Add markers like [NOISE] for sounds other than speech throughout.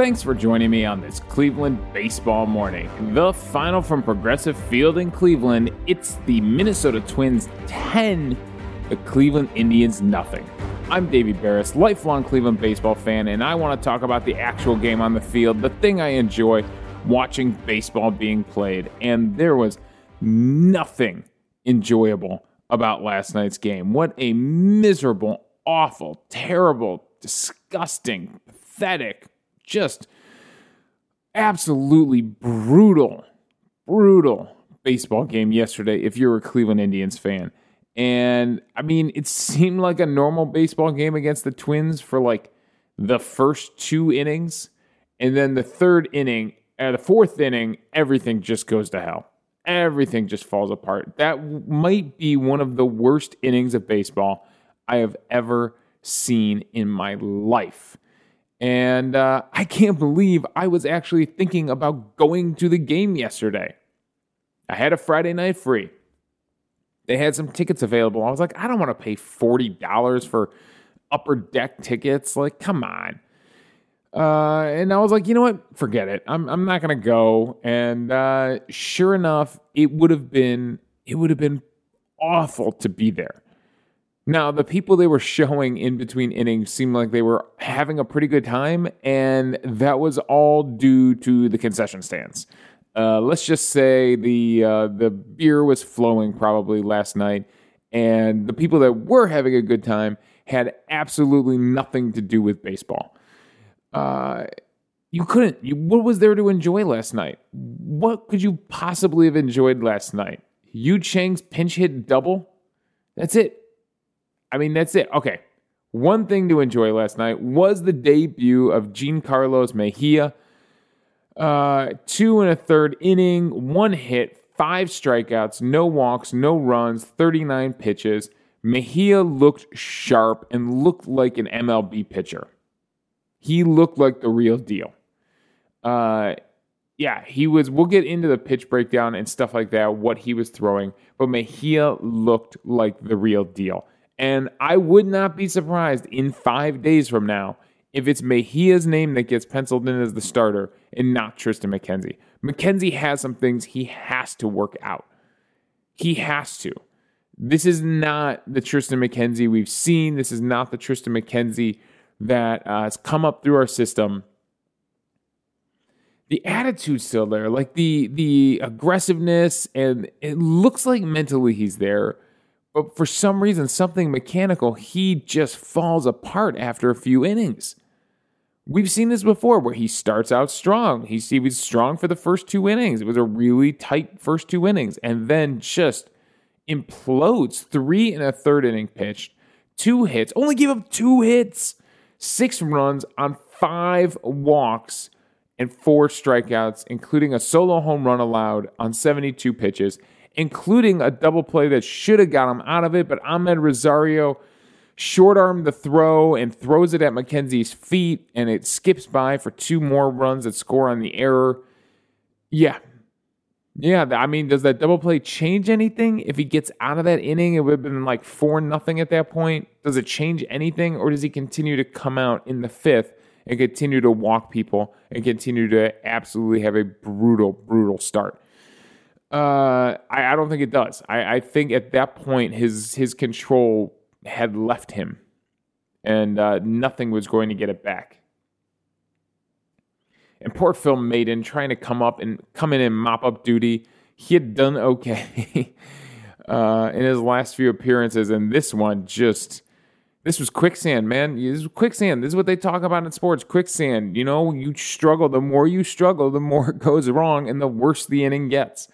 Thanks for joining me on this Cleveland baseball morning. The final from Progressive Field in Cleveland, it's the Minnesota Twins 10, the Cleveland Indians nothing. I'm Davey Berris, lifelong Cleveland baseball fan, and I want to talk about the actual game on the field, the thing I enjoy watching baseball being played. And there was nothing enjoyable about last night's game. What a miserable, awful, terrible, disgusting, pathetic, just absolutely brutal, brutal baseball game yesterday if you're a Cleveland Indians fan. And I mean, it seemed like a normal baseball game against the Twins for like the first two innings. And then the third inning, uh, the fourth inning, everything just goes to hell. Everything just falls apart. That might be one of the worst innings of baseball I have ever seen in my life. And uh, I can't believe I was actually thinking about going to the game yesterday. I had a Friday night free. They had some tickets available. I was like, I don't want to pay $40 for upper deck tickets. Like, come on. Uh, and I was like, you know what? Forget it. I'm, I'm not going to go. And uh, sure enough, it would have been it would have been awful to be there. Now, the people they were showing in between innings seemed like they were having a pretty good time, and that was all due to the concession stands. Uh, let's just say the uh, the beer was flowing probably last night, and the people that were having a good time had absolutely nothing to do with baseball. Uh, you couldn't. You, what was there to enjoy last night? What could you possibly have enjoyed last night? Yu Chang's pinch hit double. That's it. I mean, that's it. Okay. One thing to enjoy last night was the debut of Jean Carlos Mejia. Uh, two and a third inning, one hit, five strikeouts, no walks, no runs, 39 pitches. Mejia looked sharp and looked like an MLB pitcher. He looked like the real deal. Uh, yeah, he was. We'll get into the pitch breakdown and stuff like that, what he was throwing, but Mejia looked like the real deal. And I would not be surprised in five days from now if it's Mejia's name that gets penciled in as the starter and not Triston McKenzie. McKenzie has some things he has to work out. He has to. This is not the Triston McKenzie we've seen. This is not the Triston McKenzie that uh, has come up through our system. The attitude's still there, like the the aggressiveness, and it looks like mentally he's there but for some reason, something mechanical, he just falls apart after a few innings. We've seen this before where he starts out strong. He, he was strong for the first two innings. It was a really tight first two innings and then just implodes. Three and a third inning pitched, two hits, only gave up two hits, six runs on five walks and four strikeouts, including a solo home run allowed on 72 pitches including a double play that should have got him out of it, but Amed Rosario short armed the throw and throws it at McKenzie's feet, and it skips by for two more runs that score on the error. Yeah. Yeah, I mean, does that double play change anything? If he gets out of that inning, it would have been like four nothing at that point. Does it change anything, or does he continue to come out in the fifth and continue to walk people and continue to absolutely have a brutal, brutal start? Uh, I, I don't think it does. I, I think at that point his his control had left him, and uh, nothing was going to get it back. And poor Phil Maton trying to come up and come in and mop up duty. He had done [LAUGHS] okay uh, in his last few appearances, and this one just this was quicksand, man. This was quicksand. This is what they talk about in sports. Quicksand. You know, you struggle. The more you struggle, the more [LAUGHS] it goes wrong, and the worse the inning gets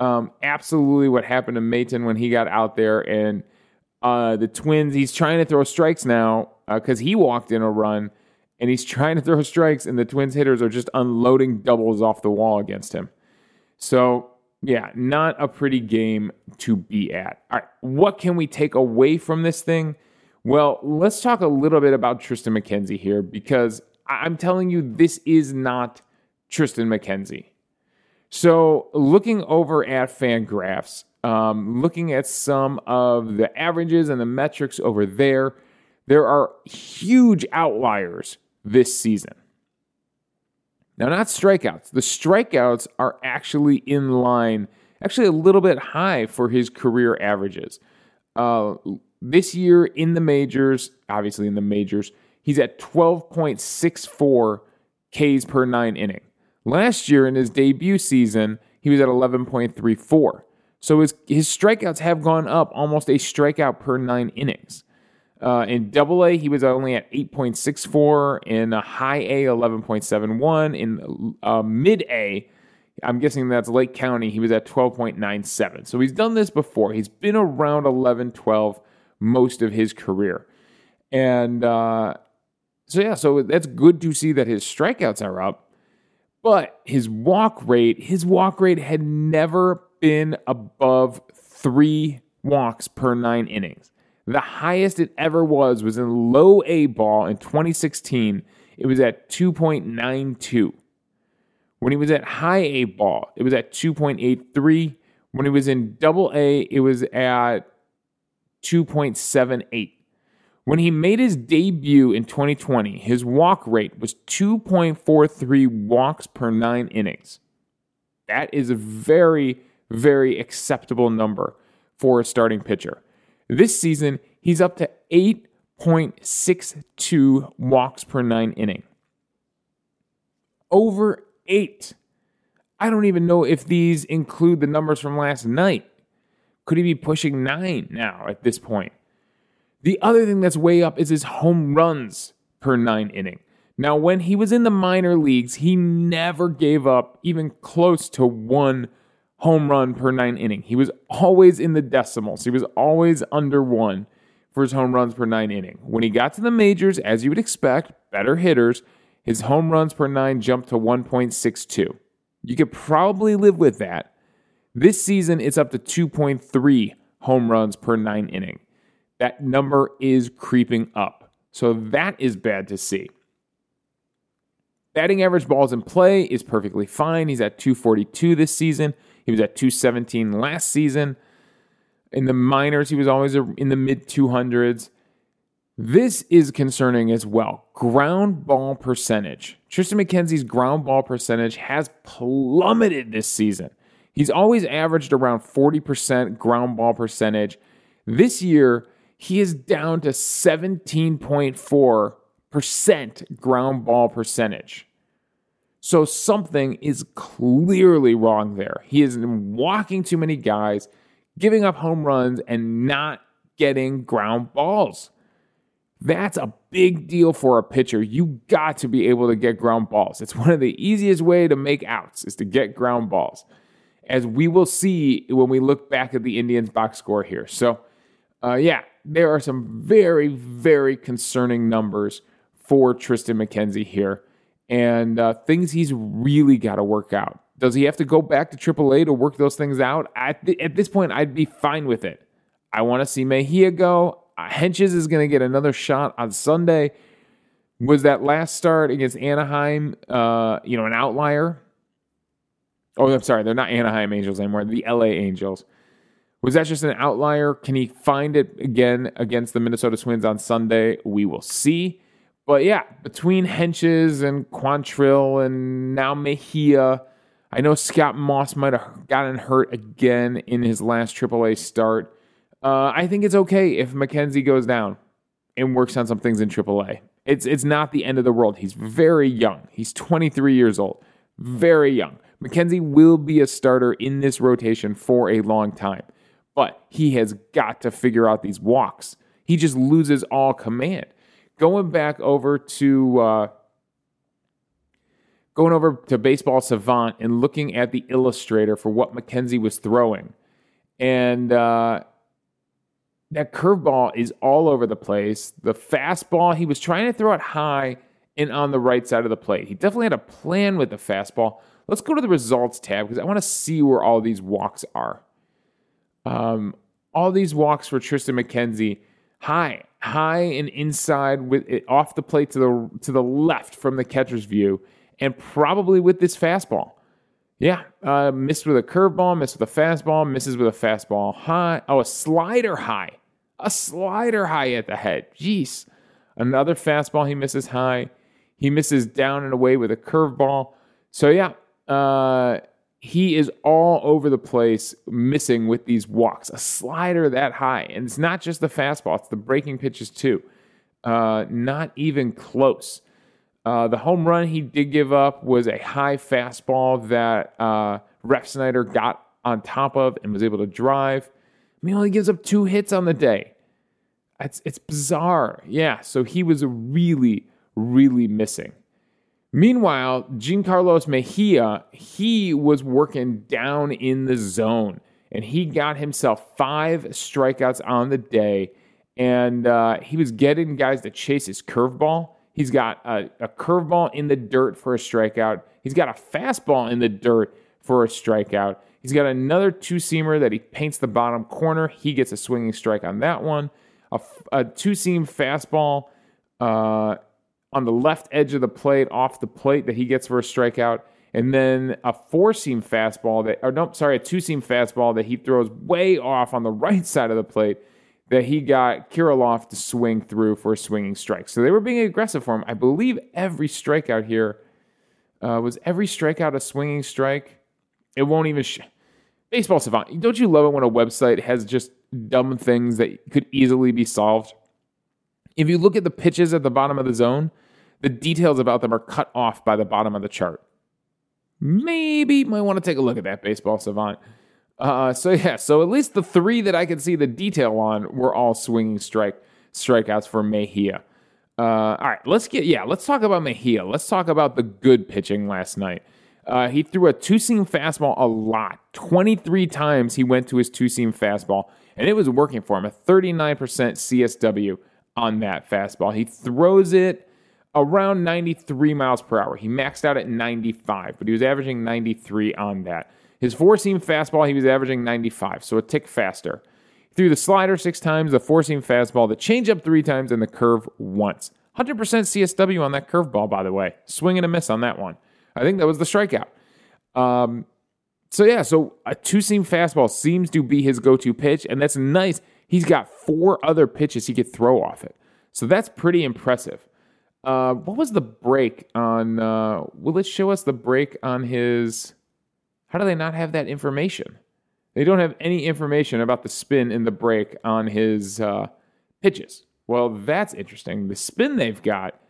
um, absolutely what happened to Maton when he got out there. And uh, the Twins, he's trying to throw strikes now because uh, he walked in a run and he's [LAUGHS] trying to throw strikes, and the Twins hitters are just unloading doubles off the wall against him. So, yeah, not a pretty game to be at. All right, what can we take away from this thing? Well, let's talk a little bit about Triston McKenzie here because I'm telling you, this is not Triston McKenzie. So, looking over at Fangraphs, um, looking at some of the averages and the metrics over there, there are huge outliers this season. Now, not strikeouts. The strikeouts are actually in line, actually a little bit high for his career averages. Uh, this year in the majors, obviously in the majors, he's at 12.64 Ks per nine inning. Last year in his debut season, he was at 11.34. So his, his strikeouts have gone up almost a strikeout per nine innings. Uh, in double A, he was only at 8.64. In a high A, 11.71. In uh, mid A, I'm guessing that's Lake County, he was at 12.97. So he's done this before. He's been around 11, 12 most of his career. And uh, so, yeah, so that's good to see that his strikeouts are up. But his walk rate, his walk rate had never been above three walks per nine innings. The highest it ever was was in low A ball in 2016. It was at 2.92. When he was at high A ball, it was at 2.83. When he was in double A, it was at 2.78. When he made his debut in 2020, his walk rate was 2.43 walks per nine innings. That is a very, very acceptable number for a starting pitcher. This season, he's up to 8.62 walks per nine inning. Over eight. I don't even know if these include the numbers from last night. Could he be pushing nine now at this point? The other thing that's way up is his home runs per nine inning. Now, when he was in the minor leagues, he never gave up even close to one home run per nine inning. He was always in the decimals. He was always under one for his home runs per nine inning. When he got to the majors, as you would expect, better hitters, his home runs per nine jumped to 1.62. You could probably live with that. This season, it's up to 2.3 home runs per nine inning. That number is creeping up. So that is bad to see. Batting average balls in play is perfectly fine. He's at 242 this season. He was at 217 last season. In the minors, he was always in the mid 200s. This is concerning as well. Ground ball percentage. Triston McKenzie's ground ball percentage has plummeted this season. He's always averaged around 40% ground ball percentage. This year, he is down to 17.4% ground ball percentage. So something is clearly wrong there. He is walking too many guys, giving up home runs, and not getting ground balls. That's a big deal for a pitcher. You got to be able to get ground balls. It's one of the easiest way to make outs is to get ground balls. As we will see when we look back at the Indians box score here. So, uh, yeah, there are some very, very concerning numbers for Triston McKenzie here and uh, things he's really got to work out. Does he have to go back to AAA to work those things out? At, th- at this point, I'd be fine with it. I want to see Mejia go. Uh, Hentges is going to get another shot on Sunday. Was that last start against Anaheim, uh, you know, an outlier? Oh, I'm sorry, they're not Anaheim Angels anymore. The LA Angels. Was that just an outlier? Can he find it again against the Minnesota Twins on Sunday? We will see. But yeah, between Hentges and Quantrill and now Mejia, I know Scott Moss might have gotten hurt again in his last AAA start. Uh, I think it's okay if McKenzie goes down and works on some things in AAA. It's it's not the end of the world. He's very young. He's 23 years old. Very young. McKenzie will be a starter in this rotation for a long time. But he has got to figure out these walks. He just loses all command going back over to uh, going over to Baseball Savant and looking at the illustrator for what McKenzie was throwing, and uh, that curveball is all over the place. The fastball, he was trying to throw it high and on the right side of the plate. He definitely had a plan with the fastball. Let's go to the results tab because I want to see where all these walks are. Um, all these walks for Triston McKenzie high, high and inside with it off the plate to the to the left from the catcher's view, and probably with this fastball. Yeah, uh, missed with a curveball, missed with a fastball, misses with a fastball high. Oh, a slider high, a slider high at the head. Jeez, another fastball he misses high. He misses down and away with a curveball. So yeah, uh, he is all over the place, missing with these walks. A slider that high, and it's not just the fastball; it's the breaking pitches too. Uh, not even close. Uh, the home run he did give up was a high fastball that uh, Refsnyder got on top of and was able to drive. I mean, he only gives up two hits on the day. It's, it's bizarre. Yeah, so he was really, really missing. Meanwhile, Jean Carlos Mejia, he was working down in the zone and he got himself five strikeouts on the day. And uh, he was getting guys to chase his curveball. He's got a, a curveball in the dirt for a strikeout. He's got a fastball in the dirt for a strikeout. He's got another two seamer that he paints the bottom corner. He gets a swinging strike on that one. A, a two seam fastball uh, on the left edge of the plate, off the plate that he gets for a strikeout. And then a four seam fastball that, or no, sorry, a two seam fastball that he throws way off on the [LAUGHS] right side of the plate that he got Kirilloff to swing through for a swinging strike. So they were being aggressive for him. I believe every strikeout here uh, was every strikeout a swinging strike. It won't even. Sh- Baseball Savant. Don't you love it when a website has just dumb things that could easily be solved? If you look at the pitches at the bottom of the zone, the details about them are cut off by the bottom of the chart. Maybe might want to take a look at that, Baseball Savant. Uh, so yeah, so at least the three that I could see the detail on were all swinging strike strikeouts for Mejia. Uh, all right, let's get yeah, let's talk about Mejia. Let's talk about the good pitching last night. Uh, he threw a two seam fastball a lot. 23 times he went to his two seam fastball, and it was working for him. A 39% CSW on that fastball. He throws it around 93 miles per hour. He maxed out at 95, but he was averaging 93 on that. His four seam fastball, he was averaging 95, so a tick faster. He threw the slider six times, the four seam fastball, the changeup three times, and the curve once. 100% CSW on that curveball, by the way. Swing and a miss on that one. I think that was the strikeout. Um, so yeah, so a two seam fastball seems to be his go to pitch, and that's nice. He's got four other pitches he could throw off it, so that's pretty impressive. Uh, what was the break on? Uh, will it show us the break on his? How do they not have that information? They don't have any information about the spin in the break on his uh, pitches. Well, that's interesting. The spin they've got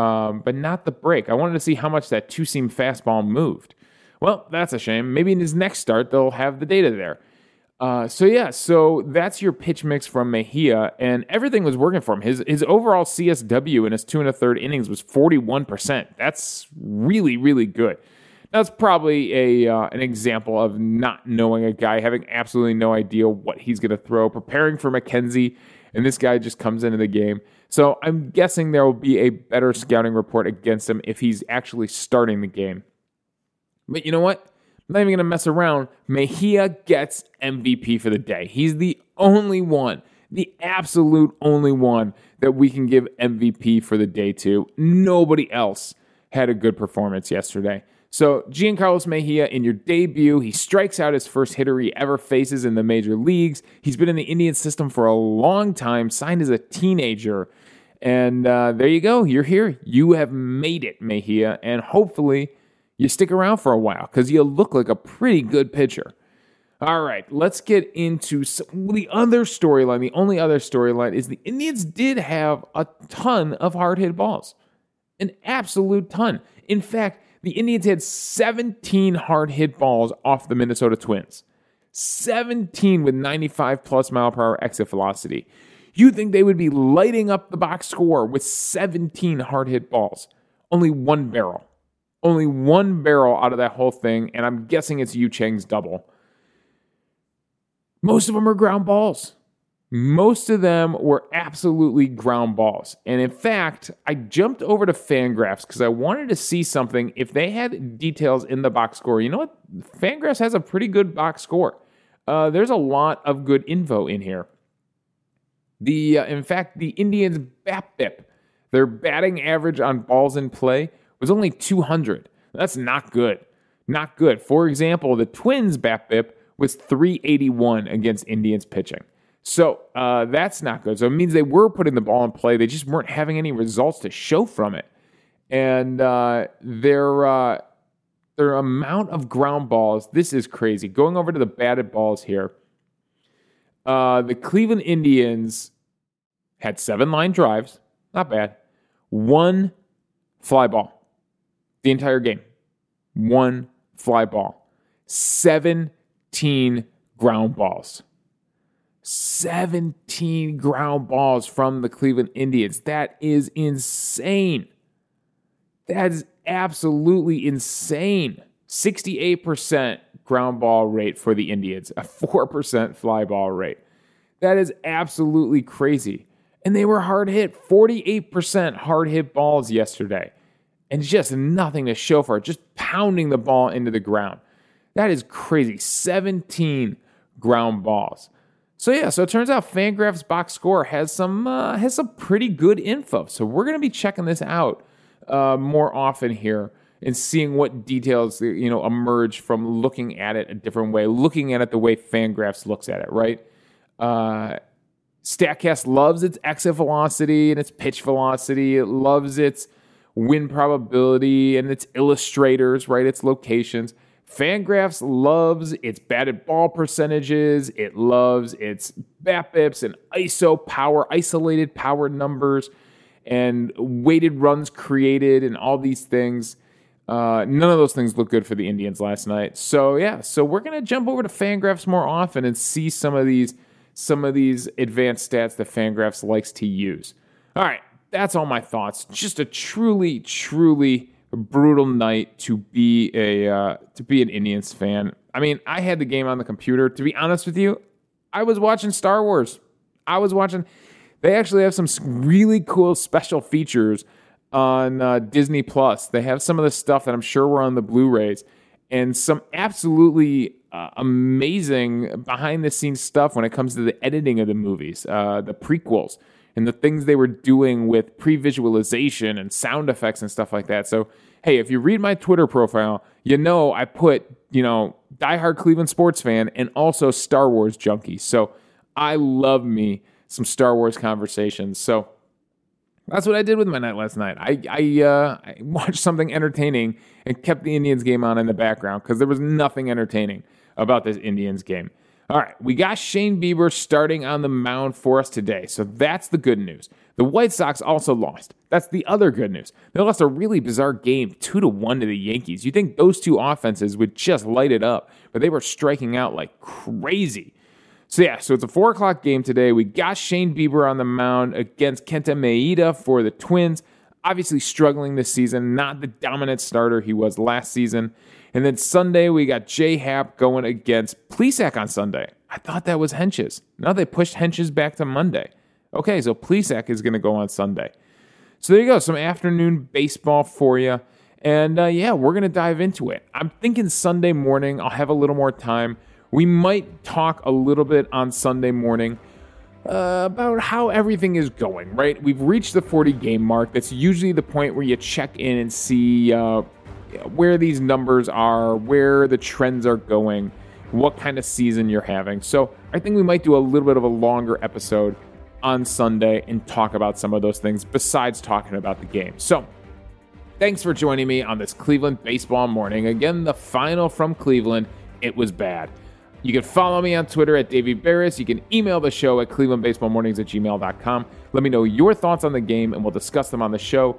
um, but not the break. I wanted to see how much that two seam fastball moved. Well, that's a shame. Maybe in his next start, they'll have the data there. Uh, so yeah, so that's your pitch mix from Mejia, and everything was working for him. His his overall CSW in his two and a third innings was forty one percent. That's really really good. That's probably a uh, an example of not knowing a guy, having absolutely no idea what he's going to throw, preparing for McKenzie, and this guy just comes into the game. So I'm guessing there will be a better scouting report against him if he's actually starting the game. But you know what? Not even going to mess around. Mejia gets MVP for the day. He's the only one, the absolute only one that we can give MVP for the day to. Nobody else had a good performance yesterday. So, Jean Carlos Mejia, in your debut, he strikes out his first hitter he ever faces in the major leagues. He's been in the Indian system for a long time, signed as a teenager. And uh, there you go. You're here. You have made it, Mejia. And hopefully, you stick around for a while because you look like a pretty good pitcher. All right, let's get into some, the other storyline. The only other storyline is the Indians did have a ton of hard hit balls, an absolute ton. In fact, the Indians had 17 hard hit balls off the Minnesota Twins. 17 with 95 plus mile per hour exit velocity. You think they would be lighting up the box score with 17 hard hit balls. Only one barrel. Only one barrel out of that whole thing, and I'm guessing it's Yu Chang's double. Most of them are ground balls. Most of them were absolutely ground balls. And in fact, I jumped over to Fangraphs because I wanted to see something. If they had details in the box score, you know what? Fangraphs has a pretty good box score. Uh, there's a lot of good info in here. The uh, in fact, the Indians BABIP, their batting average on balls in play was only 200. That's not good. Not good. For example, the Twins BABIP was 381 against Indians pitching. So uh, that's not good. So it means they were putting the ball in play. They just weren't having any results to show from it. And uh, their uh, the amount of ground balls, this is crazy. Going over to the batted balls here, uh, the Cleveland Indians had seven line drives, not bad. One fly ball the entire game. One fly ball. 17 ground balls. 17 ground balls from the Cleveland Indians. That is insane. That is absolutely insane. 68% ground ball rate for the Indians, a 4% fly ball rate. That is absolutely crazy. And they were hard hit, 48% hard hit balls yesterday. And just nothing to show for it, just pounding the ball into the ground. That is crazy. 17 ground balls. So yeah, so it turns out Fangraphs box score has some uh, has some pretty good info. So we're gonna be checking this out uh, more often here and seeing what details you know emerge from looking at it a different way, looking at it the way Fangraphs looks at it. Right? Uh, Statcast loves its exit velocity and its pitch velocity. It loves its win probability and its illustrators, right? Its locations. Fangraphs loves its batted ball percentages. It loves its BABIPs and ISO power, isolated power numbers, and weighted runs created, and all these things. Uh, none of those things look good for the Indians last night. So yeah, so we're gonna jump over to Fangraphs more often and see some of these some of these advanced stats that Fangraphs likes to use. All right, that's all my thoughts. Just a truly, truly brutal night to be a uh, to be an Indians fan. I mean, I had the game on the computer. To be honest with you, I was watching Star Wars. I was watching. They actually have some really cool special features on uh, Disney Plus. They have some of the stuff that I'm sure were on the Blu-rays, and some absolutely uh, amazing behind the scenes stuff when it comes to the editing of the movies, uh, the prequels and the things they were doing with pre visualization and sound effects and stuff like that. So, hey, if you read my Twitter profile, you know I put, you know, diehard Cleveland sports fan and also Star Wars junkie. So, I love me some Star Wars conversations. So, that's what I did with my night last night. I I, uh, I [LAUGHS] watched something entertaining and kept the Indians game on in the background because there was nothing entertaining about this Indians game. All right, we got Shane Bieber starting on the mound for us today, so that's the good news. The White Sox also lost. That's the other good news. They lost a really bizarre game, two to one to the Yankees. You think those two offenses would just light it up, but they were striking out like crazy. So yeah, so it's a four o'clock game today. We got Shane Bieber on the mound against Kenta Maeda for the Twins. Obviously struggling this season, not the dominant starter he was last season. And then Sunday, we got J Happ going against Plesac on Sunday. I thought that was Hentges. Now they pushed Hentges back to Monday. Okay, so Plesac is going to go on Sunday. So there you go, some afternoon baseball for you. And uh, yeah, we're going to dive into it. I'm thinking Sunday morning, I'll have a little more time. We might talk a little bit on Sunday morning uh, about how everything is going, right? We've reached the 40 game mark. That's usually the point where you check in and see uh, where these numbers are, where the trends are going, what kind of season you're having. So I think we might do a little bit of a longer episode on Sunday and talk about some of those things besides talking about the game. So thanks for joining me on this Cleveland baseball morning. Again, the final from Cleveland, it was bad. You can follow me on Twitter at Davey Berris. You can email the show at clevelandbaseballmornings at gmail.com. Let me know your thoughts on the game and we'll discuss them on the show.